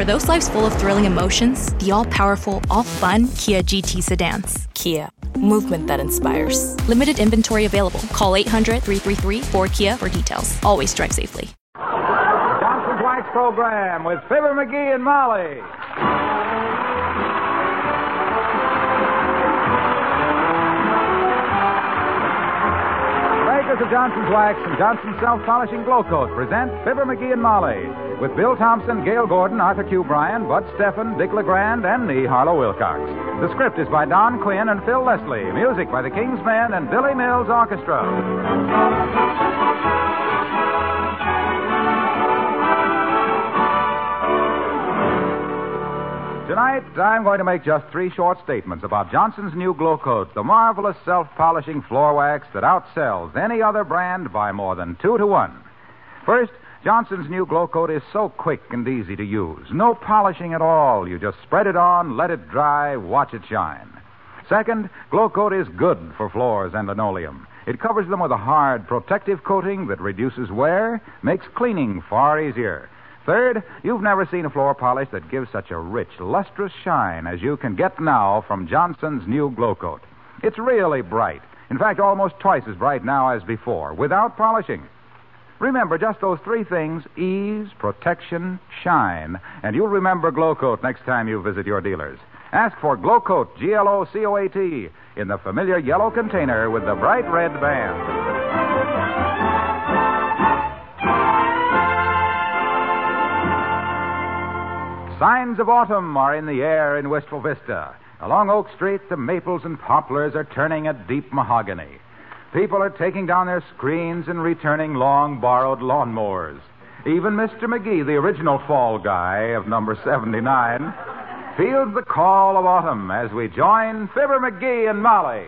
For those lives full of thrilling emotions, the all powerful, all fun Kia GT sedans. Kia, movement that inspires. Limited inventory available. Call 800 333 4Kia for details. Always drive safely. Johnson's Wax Program with Fibber McGee and Molly. Makers of Johnson's Wax and Johnson's Self Polishing Glow Coat present Fibber McGee and Molly with Bill Thompson, Gale Gordon, Arthur Q. Bryan, Bud Stefan, Dick LeGrand, and me, Harlow Wilcox. The script is by Don Quinn and Phil Leslie. Music by the King's Men and Billy Mills Orchestra. Tonight, I'm going to make just three short statements about Johnson's new Glow Coat, the marvelous self polishing floor wax that outsells any other brand by more than two to one. First, Johnson's new Glow Coat is so quick and easy to use. No polishing at all. You just spread it on, let it dry, watch it shine. Second, Glow Coat is good for floors and linoleum. It covers them with a hard, protective coating that reduces wear, makes cleaning far easier. Third, you've never seen a floor polish that gives such a rich, lustrous shine as you can get now from Johnson's new Glow Coat. It's really bright. In fact, almost twice as bright now as before, without polishing. Remember just those three things ease, protection, shine, and you'll remember Glow Coat next time you visit your dealers. Ask for Glow Coat, G L O C O A T, in the familiar yellow container with the bright red band. Signs of autumn are in the air in Wistful Vista. Along Oak Street, the maples and poplars are turning a deep mahogany. People are taking down their screens and returning long borrowed lawnmowers. Even Mr. McGee, the original fall guy of number 79, feels the call of autumn as we join Fibber McGee and Molly.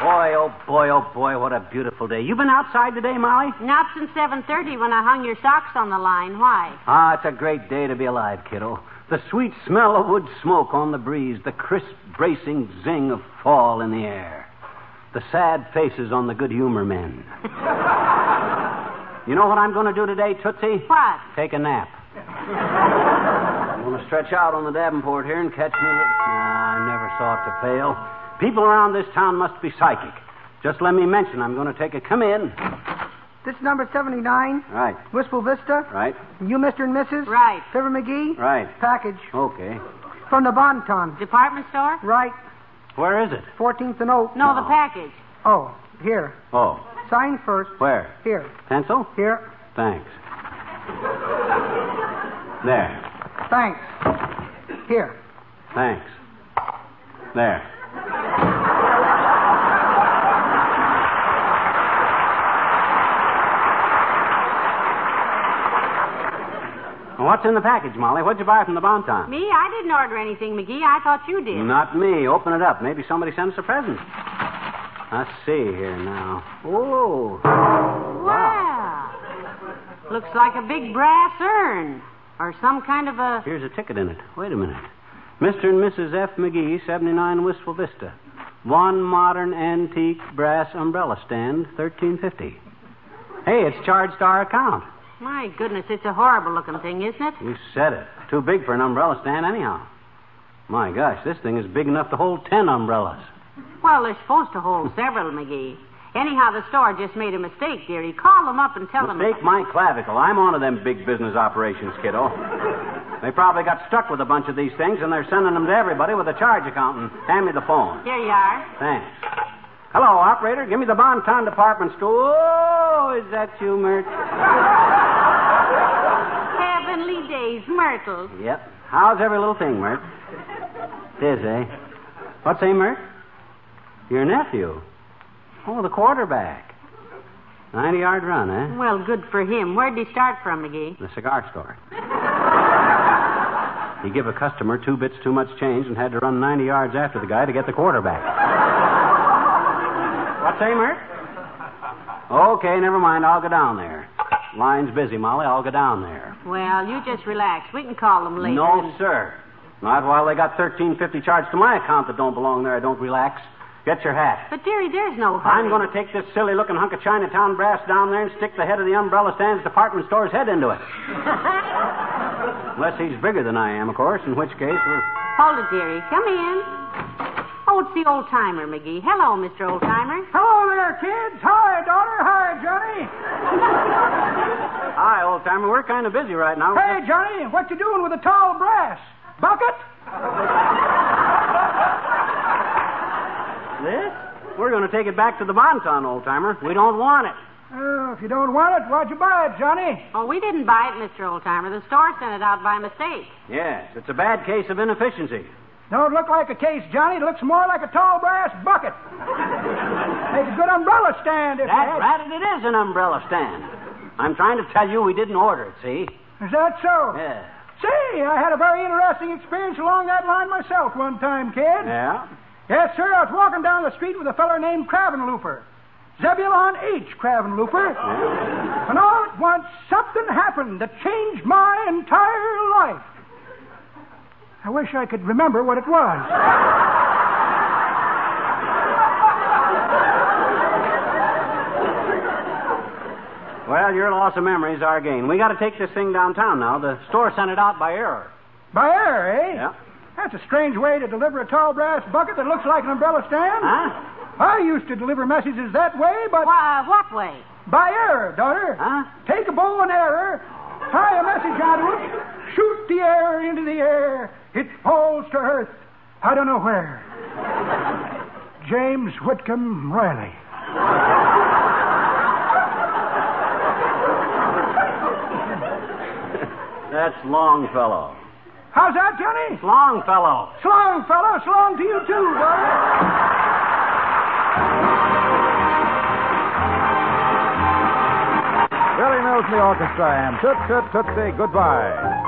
Boy, oh boy, oh boy, what a beautiful day. You've been outside today, Molly? Not since 7.30 when I hung your socks on the line. Why? Ah, it's a great day to be alive, kiddo. The sweet smell of wood smoke on the breeze, the crisp, bracing zing of fall in the air, the sad faces on the good humor men. you know what I'm going to do today, Tootsie? What? Take a nap. I'm going to stretch out on the Davenport here and catch me. Nah, I never saw it to fail. People around this town must be psychic. Just let me mention I'm going to take a come in. This is number 79, Right, Wistful Vista. right, You, Mr. and Mrs.? Right. Fibber McGee? right. Package. Okay. From the Bonton. Department store? Right. Where is it? 14th and Oak. No, the oh. package. Oh, here. Oh, Sign first. where? Here. Pencil? Here. Thanks. There. Thanks. Here. Thanks. There. What's in the package, Molly? What'd you buy from the Bonton? Me? I didn't order anything, McGee. I thought you did. Not me. Open it up. Maybe somebody sent us a present. Let's see here now. Oh. Wow. Looks like a big brass urn. Or some kind of a. Here's a ticket in it. Wait a minute. Mr. and Mrs. F. McGee, 79 Wistful Vista. One modern antique brass umbrella stand, 1350. Hey, it's charged to our account. My goodness, it's a horrible looking thing, isn't it? You said it. Too big for an umbrella stand, anyhow. My gosh, this thing is big enough to hold ten umbrellas. Well, they're supposed to hold several, McGee. Anyhow, the store just made a mistake, dearie. Call them up and tell them. Mistake my clavicle. I'm on to them big business operations, kiddo. They probably got stuck with a bunch of these things, and they're sending them to everybody with a charge accountant. Hand me the phone. Here you are. Thanks. Hello, operator. Give me the Bonton department store. Oh, is that you, Mert? Heavenly days, Myrtle. Yep. How's every little thing, Mert? Tis, eh? What's say, Mert? Your nephew. Oh, the quarterback. 90 yard run, eh? Well, good for him. Where'd he start from, McGee? The cigar store. He give a customer two bits too much change and had to run 90 yards after the guy to get the quarterback. What say, Mert? Okay, never mind. I'll go down there. Line's busy, Molly. I'll go down there. Well, you just relax. We can call them later. No, sir. Not while they got thirteen fifty charged to my account that don't belong there. I don't relax. Get your hat. But, dearie, there's no hurry. I'm going to take this silly looking hunk of Chinatown brass down there and stick the head of the umbrella stand's department store's head into it. Unless he's bigger than I am, of course, in which case we're. Hold it, dearie. Come in. Oh, it's the old timer, McGee. Hello, Mr. Old Timer. Hello there, kids. Hi, daughter. Hi, Johnny. Hi, old timer. We're kind of busy right now. Hey, Johnny, what you doing with the tall brass? Bucket? This? We're going to take it back to the Bonton, old timer. We don't want it. Oh, if you don't want it, why'd you buy it, Johnny? Oh, we didn't buy it, Mr. Old Timer. The store sent it out by mistake. Yes, it's a bad case of inefficiency. Don't look like a case, Johnny. It looks more like a tall brass bucket. Make a good umbrella stand if you That had- ratted it is an umbrella stand. I'm trying to tell you we didn't order it, see? Is that so? Yeah. See, I had a very interesting experience along that line myself one time, kid. Yeah? Yes, sir. I was walking down the street with a feller named Cravenlooper. Zebulon H. Cravenlooper. And all at once, something happened that changed my entire life. I wish I could remember what it was. Well, your loss of memory is our gain. We got to take this thing downtown now. The store sent it out by error. By error, eh? Yeah. That's a strange way to deliver a tall brass bucket that looks like an umbrella stand. Huh? I used to deliver messages that way, but Why, what way? by error, daughter. Huh? Take a bow and arrow, tie a message onto it, shoot the arrow into the air. It falls to earth. I don't know where. James Whitcomb Riley. That's Longfellow. How's that, Johnny? Longfellow. Slong, fellow. Slong to you, too, daughter. Billy Mills and the orchestra and Toot Toot Tootsie goodbye.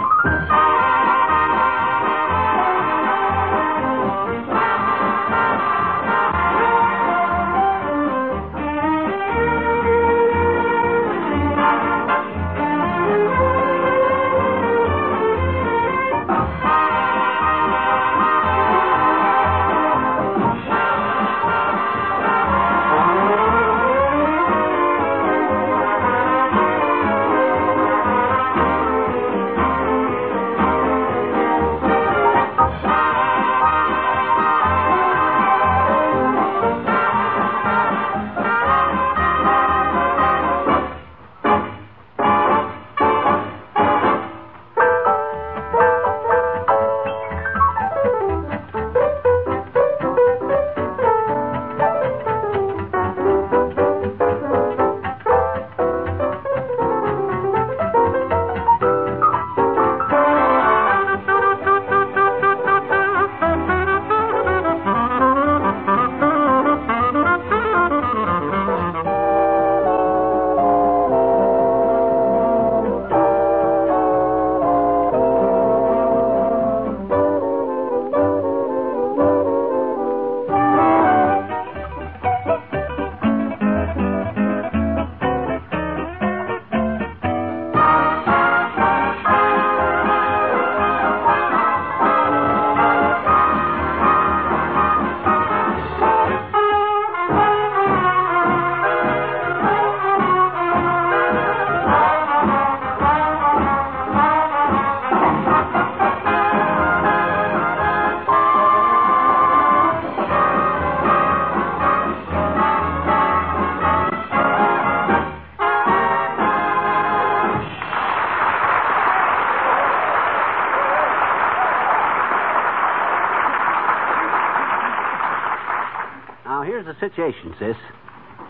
Here's sis.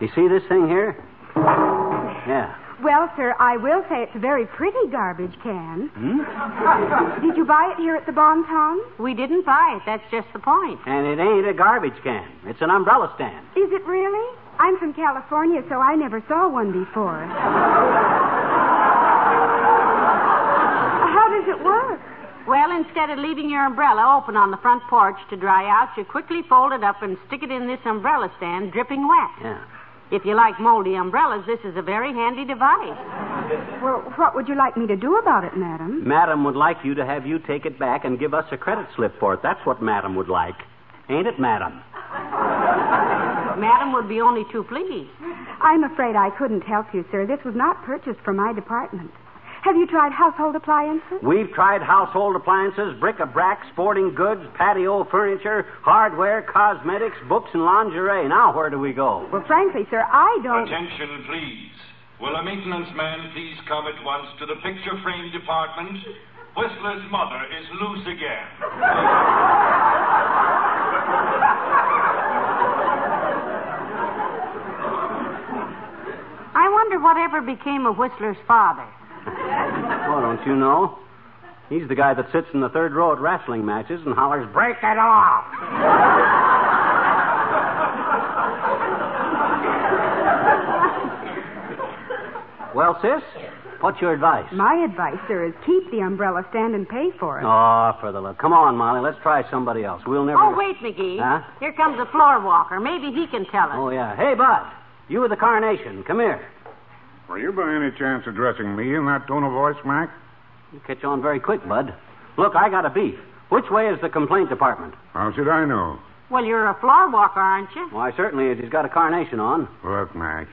You see this thing here? Yeah. Well, sir, I will say it's a very pretty garbage can. Hmm? Did you buy it here at the Bon Ton? We didn't buy it. That's just the point. And it ain't a garbage can. It's an umbrella stand. Is it really? I'm from California, so I never saw one before. How does it work? Well, instead of leaving your umbrella open on the front porch to dry out, you quickly fold it up and stick it in this umbrella stand dripping wet. Yeah. If you like moldy umbrellas, this is a very handy device. Well, what would you like me to do about it, madam? Madam would like you to have you take it back and give us a credit slip for it. That's what Madam would like. Ain't it, Madam? Madam would be only too pleased. I'm afraid I couldn't help you, sir. This was not purchased for my department. Have you tried household appliances? We've tried household appliances, bric-a-brac, sporting goods, patio furniture, hardware, cosmetics, books, and lingerie. Now, where do we go? Well, frankly, sir, I don't. Attention, please. Will a maintenance man please come at once to the picture frame department? Whistler's mother is loose again. I wonder whatever became of Whistler's father. Oh, don't you know? He's the guy that sits in the third row at wrestling matches and hollers, Break it off! well, sis, what's your advice? My advice, sir, is keep the umbrella stand and pay for it. Oh, for the love. Come on, Molly. Let's try somebody else. We'll never. Oh, wait, McGee. Huh? Here comes a floor walker. Maybe he can tell us. Oh, yeah. Hey, Bud. You with the carnation. Come here. Were you by any chance addressing me in that tone of voice, Mac? You catch on very quick, Bud. Look, I got a beef. Which way is the complaint department? How should I know? Well, you're a floor walker, aren't you? Why, certainly is. He's got a carnation on. Look, Mac.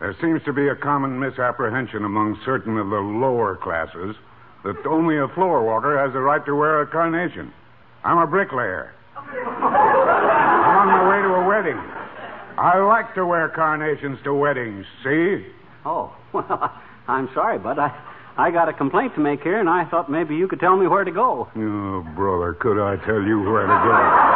There seems to be a common misapprehension among certain of the lower classes that only a floor walker has the right to wear a carnation. I'm a bricklayer. I'm on my way to a wedding. I like to wear carnations to weddings, see? Oh, well, I'm sorry, Bud. I, I got a complaint to make here, and I thought maybe you could tell me where to go. Oh, brother, could I tell you where to go?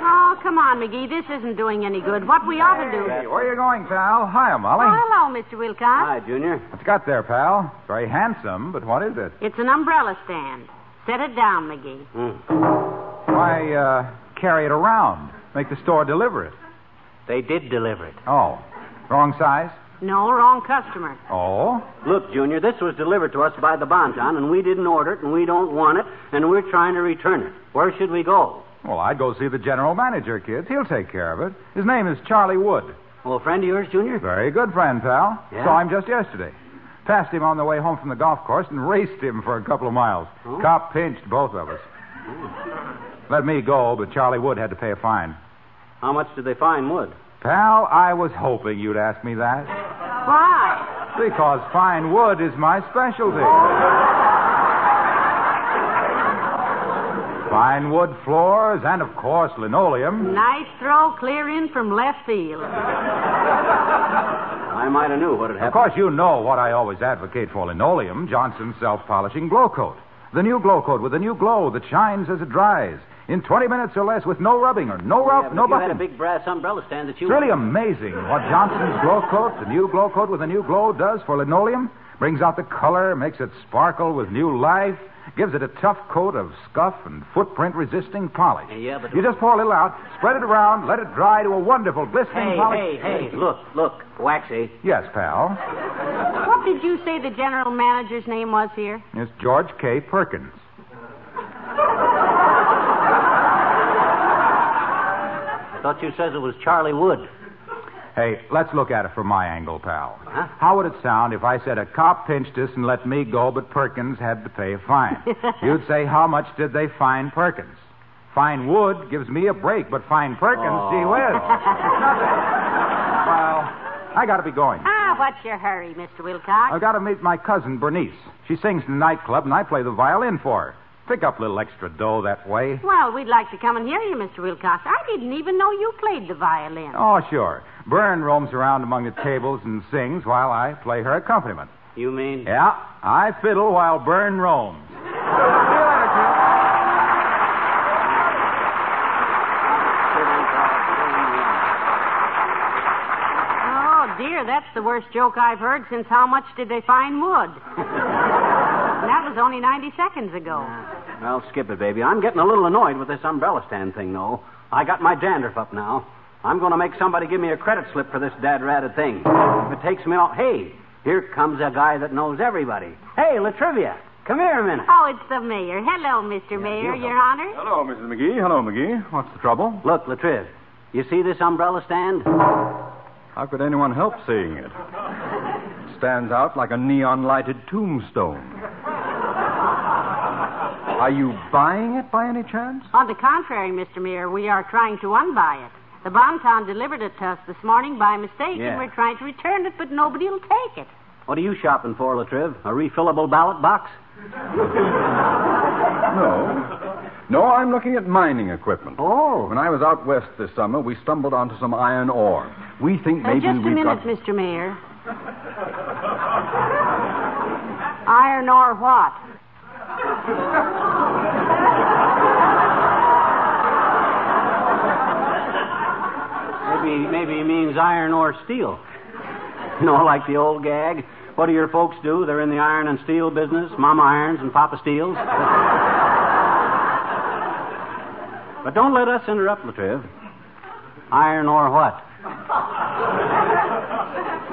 Oh, come on, McGee. This isn't doing any good. What we ought to do. Hey, where are you going, pal? Hiya, Molly. Oh, hello, Mr. Wilcox. Hi, Junior. What you got there, pal? Very handsome, but what is it? It's an umbrella stand. Set it down, McGee. Why, uh, carry it around. Make the store deliver it. They did deliver it. Oh. Wrong size? No, wrong customer. Oh? Look, Junior, this was delivered to us by the Bonton, and we didn't order it, and we don't want it, and we're trying to return it. Where should we go? Well, I'd go see the general manager, kids. He'll take care of it. His name is Charlie Wood. Well, a friend of yours, Junior? Very good friend, pal. Yeah? Saw him just yesterday. Passed him on the way home from the golf course and raced him for a couple of miles. Oh. Cop pinched both of us. Oh. Let me go, but Charlie Wood had to pay a fine. How much did they fine Wood? Pal, I was hoping you'd ask me that. Why? Because fine wood is my specialty. Fine wood floors and, of course, linoleum. Nice throw clear in from left field. I might have knew what had happened. Of course, you know what I always advocate for linoleum Johnson's self polishing glow coat. The new glow coat with a new glow that shines as it dries. In 20 minutes or less with no rubbing or no Yeah, rub, but no if you had a big brass umbrella stand that you It's really amazing what Johnson's Glow Coat, the new Glow Coat with a new glow, does for linoleum. Brings out the color, makes it sparkle with new life, gives it a tough coat of scuff and footprint resisting polish. Yeah, but- You just pour a little out, spread it around, let it dry to a wonderful glistening Hey, polish. hey, hey, look, look, waxy. Yes, pal. What did you say the general manager's name was here? It's George K. Perkins. Thought you said it was Charlie Wood. Hey, let's look at it from my angle, pal. Huh? How would it sound if I said a cop pinched us and let me go, but Perkins had to pay a fine? You'd say, how much did they fine Perkins? Fine Wood gives me a break, but fine Perkins, Oh. gee whiz. well, I got to be going. Ah, what's your hurry, Mr. Wilcox? I've got to meet my cousin, Bernice. She sings in the nightclub, and I play the violin for her. Pick up a little extra dough that way. Well, we'd like to come and hear you, Mr. Wilcox. I didn't even know you played the violin. Oh, sure. Byrne roams around among the tables and sings while I play her accompaniment. You mean? Yeah, I fiddle while Byrne roams. See you later, kid. Oh, dear, that's the worst joke I've heard since How Much Did They Find Wood? and that was only 90 seconds ago. Well, skip it, baby. I'm getting a little annoyed with this umbrella stand thing, though. I got my dandruff up now. I'm going to make somebody give me a credit slip for this dad ratted thing. If it takes me off. Hey, here comes a guy that knows everybody. Hey, La Trivia, come here a minute. Oh, it's the mayor. Hello, Mr. Mayor, Your Honor. Hello, Mrs. McGee. Hello, McGee. What's the trouble? Look, La Triv, you see this umbrella stand? How could anyone help seeing it? It stands out like a neon lighted tombstone. Are you buying it by any chance? On the contrary, Mr. Mayor, we are trying to unbuy it. The Bonton delivered it to us this morning by mistake, Yeah. and we're trying to return it, but nobody will take it. What are you shopping for, La Triv? A refillable ballot box? No. No, I'm looking at mining equipment. Oh. When I was out west this summer, we stumbled onto some iron ore. We think Uh, maybe just a we've minute, got. Mr. Mayor. Iron ore what? Maybe, maybe he means iron or steel. You know, like the old gag. What do your folks do? They're in the iron and steel business. Mama irons and Papa steels. but don't let us interrupt, La Triv. Iron or what?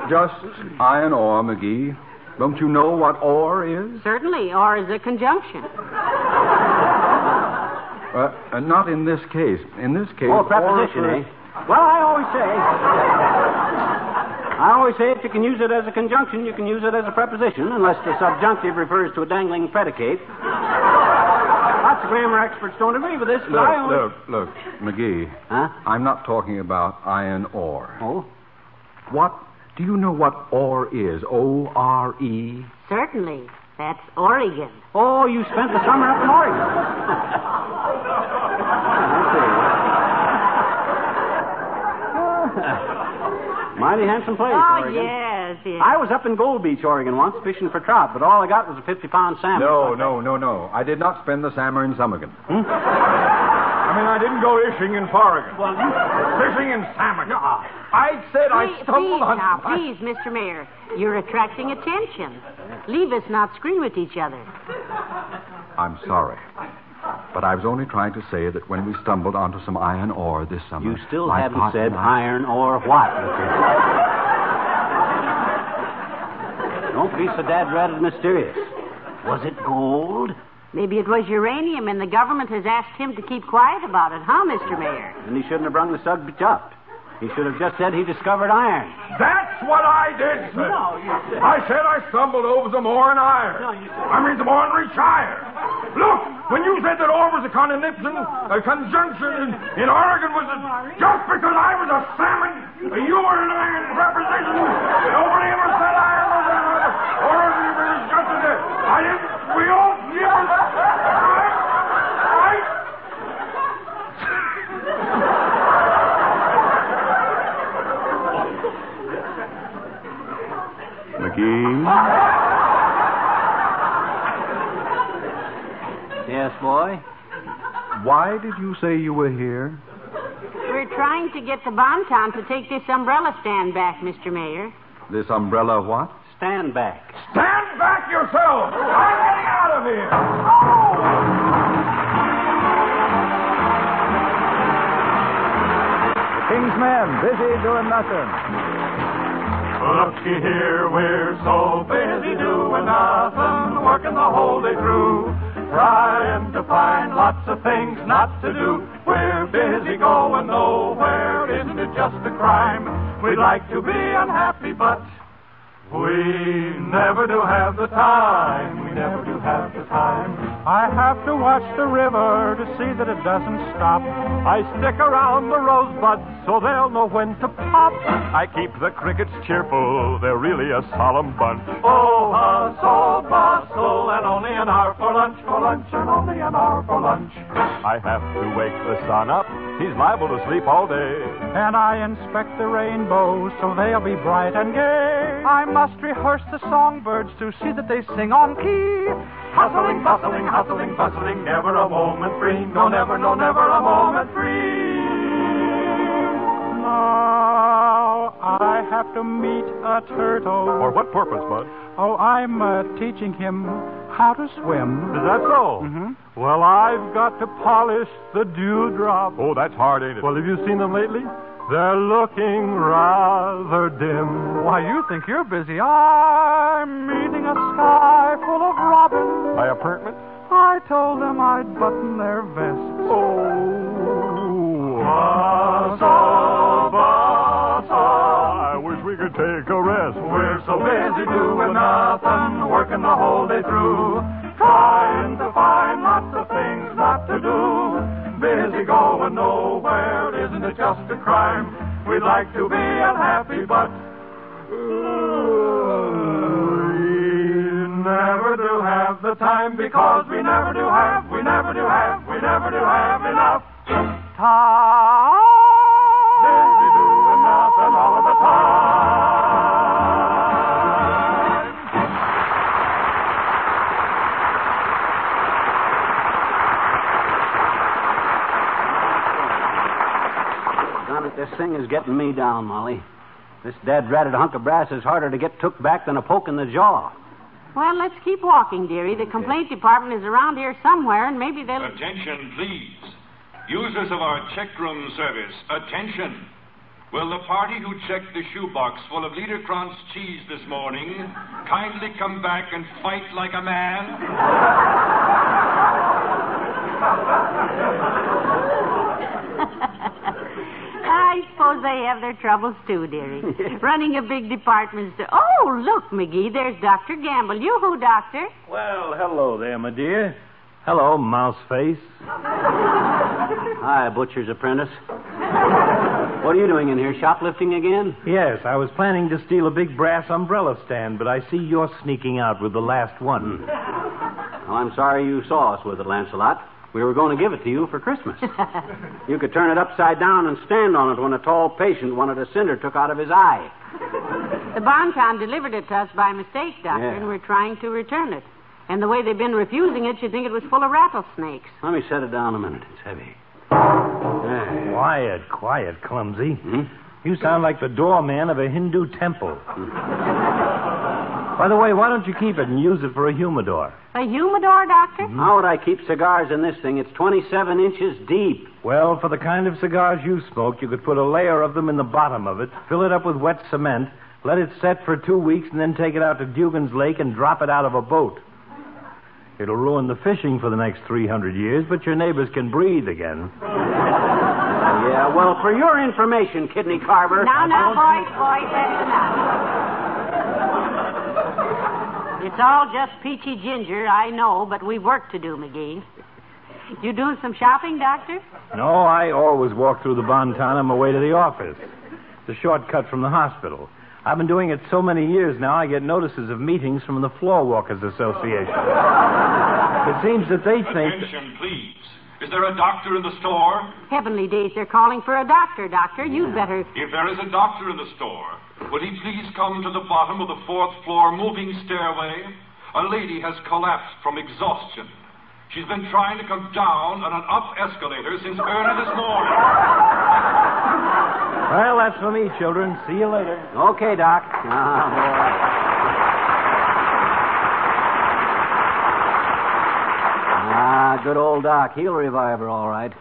Just iron ore, McGee. Don't you know what or is? Certainly, or is a conjunction. Uh, uh, not in this case. In this case. Oh, preposition, ore- eh? Well, I always say. I always say if you can use it as a conjunction, you can use it as a preposition, unless the subjunctive refers to a dangling predicate. Lots of grammar experts don't agree with this, but Look, I always. look, look, McGee. Huh? I'm not talking about iron ore. Oh? What? Do you know what ore is? O R E? Certainly. That's Oregon. Oh, you spent the summer up in Oregon. Mighty handsome place, oh, Oregon. yes, yes. I was up in Gold Beach, Oregon once, fishing for trout, but all I got was a 50 pound salmon. No, no, no, no. I did not spend the summer in Summergan. Hmm? I mean, I didn't go fishing in Foreign. Well, you... Fishing in Summergan. I said I Please, stumbled please on. now, please, Mr. Mayor. You're attracting attention. Leave us not scream at each other. I'm sorry. But I was only trying to say that when we stumbled onto some iron ore this summer. You still haven't said and I- iron or what. Don't be so dad ratted mysterious. Was it gold? Maybe it was uranium, and the government has asked him to keep quiet about it, huh, Mr. Mayor? Then he shouldn't have brung the subject up. He should have just said he discovered iron. That's what I did, sir. No, you said- I said I stumbled over some ore and iron. No, you said- I mean some ore and rich iron. Look, when you said that ore was a conjunction, a conjunction in, in Oregon was a, just because I was a salmon, you were an iron preposition. Nobody ever said iron was a Oregon was just as a, I didn't. We all give us. Right? Right? McGee? Yes, boy? Why did you say you were here? We're trying to get the Bonton to take this umbrella stand back, Mr. Mayor. This umbrella what? Stand back. Stand back yourself. I'm getting out of here. Oh! King's men, busy doing nothing. Looky here, we're so busy doing nothing, working the whole day through, trying to find lots of things not to do. We're busy going nowhere, isn't it just a crime? We'd like to be unhappy, but we never do have the time. Never do have the time. I have to watch the river to see that it doesn't stop. I stick around the rosebuds so they'll know when to pop. I keep the crickets cheerful, they're really a solemn bunch. Oh, hustle, bustle, and only an hour for lunch, for lunch, and only an hour for lunch. I have to wake the sun up, he's liable to sleep all day. And I inspect the rainbows so they'll be bright and gay. I must rehearse the songbirds to see that they sing on key. Hustling, bustling, hustling, bustling, never a moment free. No, never, no, never a moment free. Now I have to meet a turtle. For what purpose, Bud? Oh, I'm uh, teaching him how to swim. Is that so? Mm-hmm. Well, I've got to polish the dewdrop. Oh, that's hard, ain't it? Well, have you seen them lately? They're looking rather dim. Why, you think you're busy. I'm meeting a sky full of robins. My apartment? I told them I'd button their vests. Oh, Bassa, bassa. I wish we could take a rest. We're so busy doing nothing, working the whole day through, just a crime? We'd like to be unhappy, but we never do have the time because we never do have, we never do have, we never do have enough time. This thing is getting me down, Molly. This dead ratted hunk of brass is harder to get took back than a poke in the jaw. Well, let's keep walking, dearie. The complaint department is around here somewhere, and maybe they'll. Attention, please. Users of our check room service, attention. Will the party who checked the shoebox full of Liederkranz cheese this morning kindly come back and fight like a man? I suppose they have their troubles too, dearie. Running a big department store. Oh, look, McGee, there's Dr. Gamble. You who, Doctor? Well, hello there, my dear. Hello, mouse face. Hi, butcher's apprentice. What are you doing in here? Shoplifting again? Yes, I was planning to steal a big brass umbrella stand, but I see you're sneaking out with the last one. Well, oh, I'm sorry you saw us with it, Lancelot. We were going to give it to you for Christmas. you could turn it upside down and stand on it when a tall patient wanted a cinder took out of his eye. The Bonton delivered it to us by mistake, Doctor, Yeah. and we're trying to return it. And the way they've been refusing it, you'd think it was full of rattlesnakes. Let me set it down a minute. It's heavy. There. Quiet, quiet, clumsy. Hmm? You sound like the doorman of a Hindu temple. By the way, why don't you keep it and use it for a humidor? A humidor, Doctor? Mm-hmm. How would I keep cigars in this thing? It's 27 inches deep. Well, for the kind of cigars you smoke, you could put a layer of them in the bottom of it, fill it up with wet cement, let it set for two weeks, and then take it out to Dugan's Lake and drop it out of a boat. It'll ruin the fishing for the next 300 years, but your neighbors can breathe again. Yeah, well, for your information, Kidney Carver. Now, now, boys, boys, that's enough. It's all just peachy ginger, I know, but we've work to do, McGee. You doing some shopping, Doctor? No, I always walk through the Bonton on my way to the office. It's a shortcut from the hospital. I've been doing it so many years now, I get notices of meetings from the Floor Walkers Association. it seems that they think. Attention, please. Is there a doctor in the store? Heavenly days, they're calling for a doctor, Doctor. You'd better. If there is a doctor in the store, would he please come to the bottom of the fourth floor moving stairway? A lady has collapsed from exhaustion. She's been trying to come down on an up escalator since early this morning. Well, that's for me, children. See you later. Okay, Doc. Ah, Ah, good old Doc. He'll revive her, all right.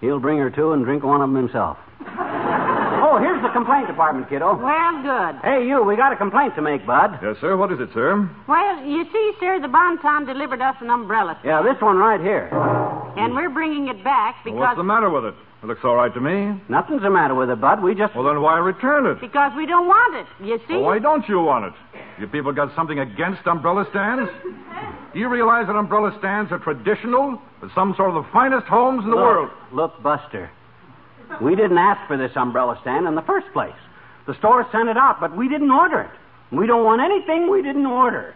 He'll bring her to and drink one of them himself. Oh, here's the complaint department, kiddo. Well, good. Hey, you, we got a complaint to make, bud. Yes, sir. What is it, sir? Well, you see, sir, the Bonton delivered us an umbrella, Yeah, this one right here. and we're bringing it back because What's the matter with it? It looks all right to me. Nothing's the matter with it, bud. We just. Well, then why return it? because we don't want it. You see? Well, why don't you want it? You people got something against umbrella stands? Do you realize that umbrella stands are traditional? With some sort of the finest homes in the look, world. Look, Buster. We didn't ask for this umbrella stand in the first place. The store sent it out, but we didn't order it. We don't want anything we didn't order.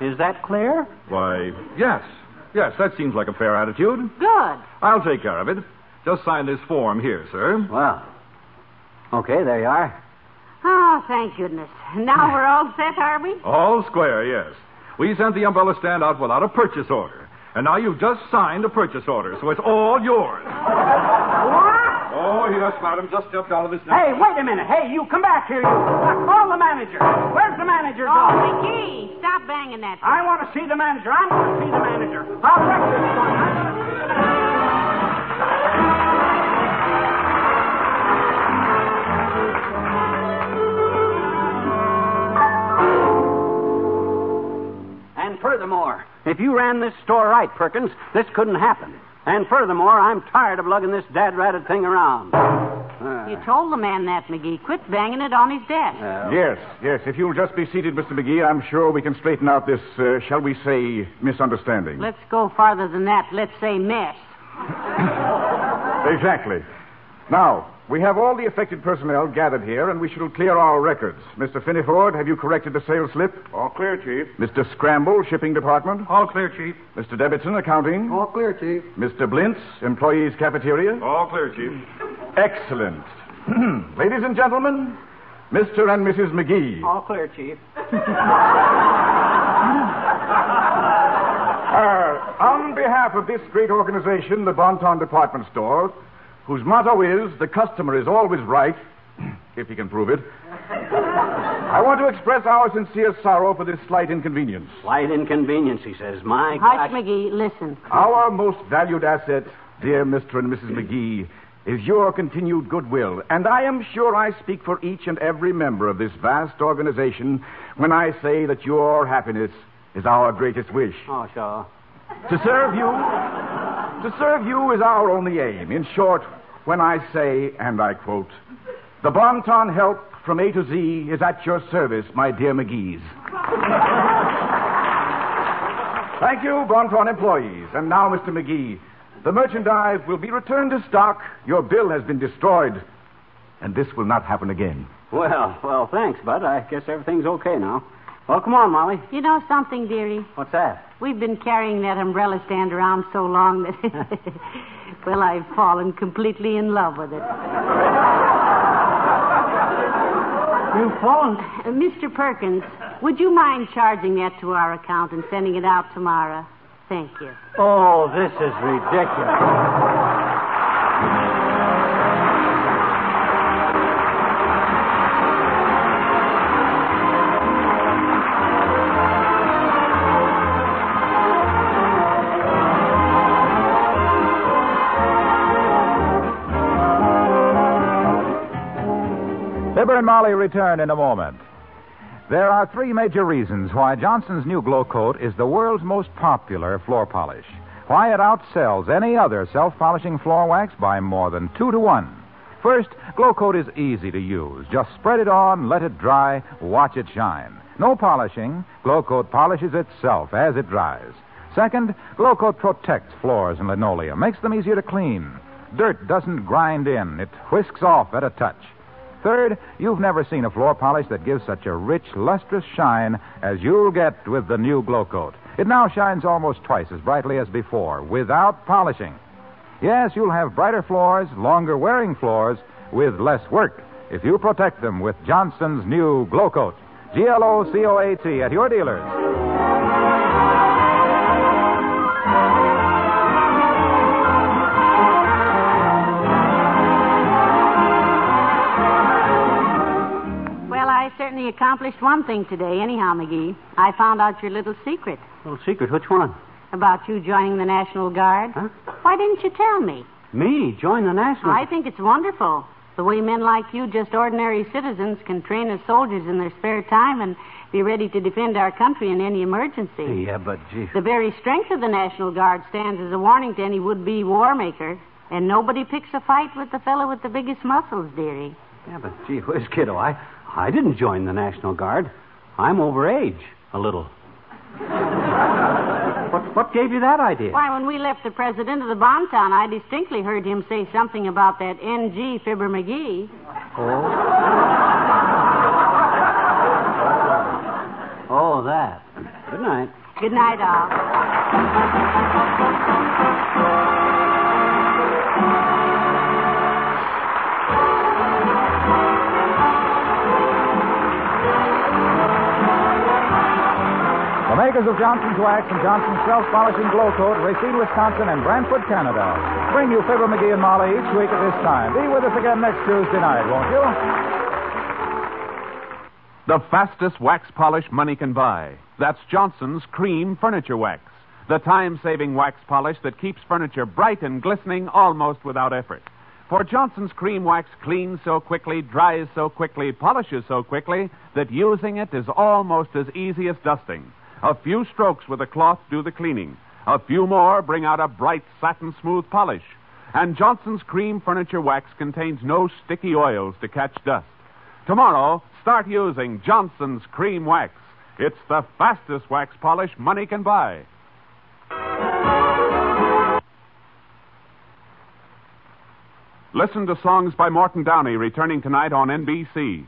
Is that clear? Why, yes. Yes, that seems like a fair attitude. Good. I'll take care of it. Just sign this form here, sir. Well, okay, there you are. Oh, thank goodness. Now we're all set, are we? All square, yes. We sent the umbrella stand out without a purchase order. And now you've just signed a purchase order, so it's all yours. What? Oh, yes, madam. Just step out of this now. Hey, wait a minute. Hey, you come back here, you. Call the manager. Where's the manager? Oh, office? McGee, stop banging that. I want to see the manager. I want to see the manager. I'll wreck this one. If you ran this store right, Perkins, this couldn't happen. And furthermore, I'm tired of lugging this dad-ratted thing around. You told the man that, McGee. Quit banging it on his desk. Yes, yes. If you'll just be seated, Mr. McGee, I'm sure we can straighten out this, uh, shall we say, misunderstanding. Let's go farther than that. Let's say mess. Exactly. Now, we have all the affected personnel gathered here, and we shall clear our records. Mr. Finneyford, have you corrected the sales slip? All clear, Chief. Mr. Scramble, shipping department? All clear, Chief. Mr. Debbitson, accounting? All clear, Chief. Mr. Blintz, employees cafeteria? All clear, Chief. Excellent. Ladies and gentlemen, Mr. and Mrs. McGee. All clear, Chief. Uh, on behalf of this great organization, the Bonton Department Store, whose motto is the customer is always right, if he can prove it, I want to express our sincere sorrow for this slight inconvenience. Slight inconvenience, he says. My Hush, gosh. McGee. Listen. Our most valued asset, dear Mr. and Mrs. McGee, is your continued goodwill. And I am sure I speak for each and every member of this vast organization when I say that your happiness is our greatest wish. Oh, sure. To serve you, to serve you is our only aim. In short, when I say, and I quote, the bon ton help from A to Z is at your service, my dear McGee's. Thank you, Bonton employees. And now, Mr. McGee, the merchandise will be returned to stock. Your bill has been destroyed. And this will not happen again. Well, well, thanks, Bud. I guess everything's okay now. Well, come on, Molly. You know something, dearie? What's that? We've been carrying that umbrella stand around so long that, well, I've fallen completely in love with it. You've fallen? Uh, Mr. Perkins, would you mind charging that to our account and sending it out tomorrow? Thank you. Oh, this is ridiculous. Molly return in a moment. There are three major reasons why Johnson's new Glow Coat is the world's most popular floor polish. Why it outsells any other self polishing floor wax by more than two to one. First, Glow Coat is easy to use. Just spread it on, let it dry, watch it shine. No polishing. Glow Coat polishes itself as it dries. Second, Glow Coat protects floors and linoleum, makes them easier to clean. Dirt doesn't grind in, it whisks off at a touch. Third, you've never seen a floor polish that gives such a rich, lustrous shine as you'll get with the new Glow Coat. It now shines almost twice as brightly as before, without polishing. Yes, you'll have brighter floors, longer wearing floors, with less work if you protect them with Johnson's new Glow Coat. G L O C O A T at your dealers. Accomplished one thing today, anyhow, McGee. I found out your little secret Little secret. Which one? about you joining the National Guard. Huh? Why didn't you tell me? Me? Join the National. I think it's wonderful. The way men like you, just ordinary citizens, can train as soldiers in their spare time and be ready to defend our country in any emergency. Yeah, but gee. The very strength of the National Guard stands as a warning to any would be war maker. And nobody picks a fight with the fellow with the biggest muscles, dearie. Yeah, but gee whiz, kiddo, I, I didn't join the National Guard. I'm over age, a little. what, what gave you that idea? Why, when we left the president of the bomb town, I distinctly heard him say something about that N.G. Fibber McGee. Oh. oh, that. Good night. Good night, all. Makers of Johnson's Wax and Johnson's Self-Polishing Glow Coat, Racine, Wisconsin, and Brantford, Canada, bring you Fibber McGee and Molly each week at this time. Be with us again next Tuesday night, won't you? The fastest wax polish money can buy. That's Johnson's Cream Furniture Wax. The time saving wax polish that keeps furniture bright and glistening almost without effort. For Johnson's Cream Wax cleans so quickly, dries so quickly, polishes so quickly that using it is almost as easy as dusting. A few strokes with a cloth do the cleaning. A few more bring out a bright satin smooth polish. And Johnson's Cream Furniture Wax contains no sticky oils to catch dust. Tomorrow, start using Johnson's Cream Wax. It's the fastest wax polish money can buy. Listen to songs by Morton Downey returning tonight on NBC.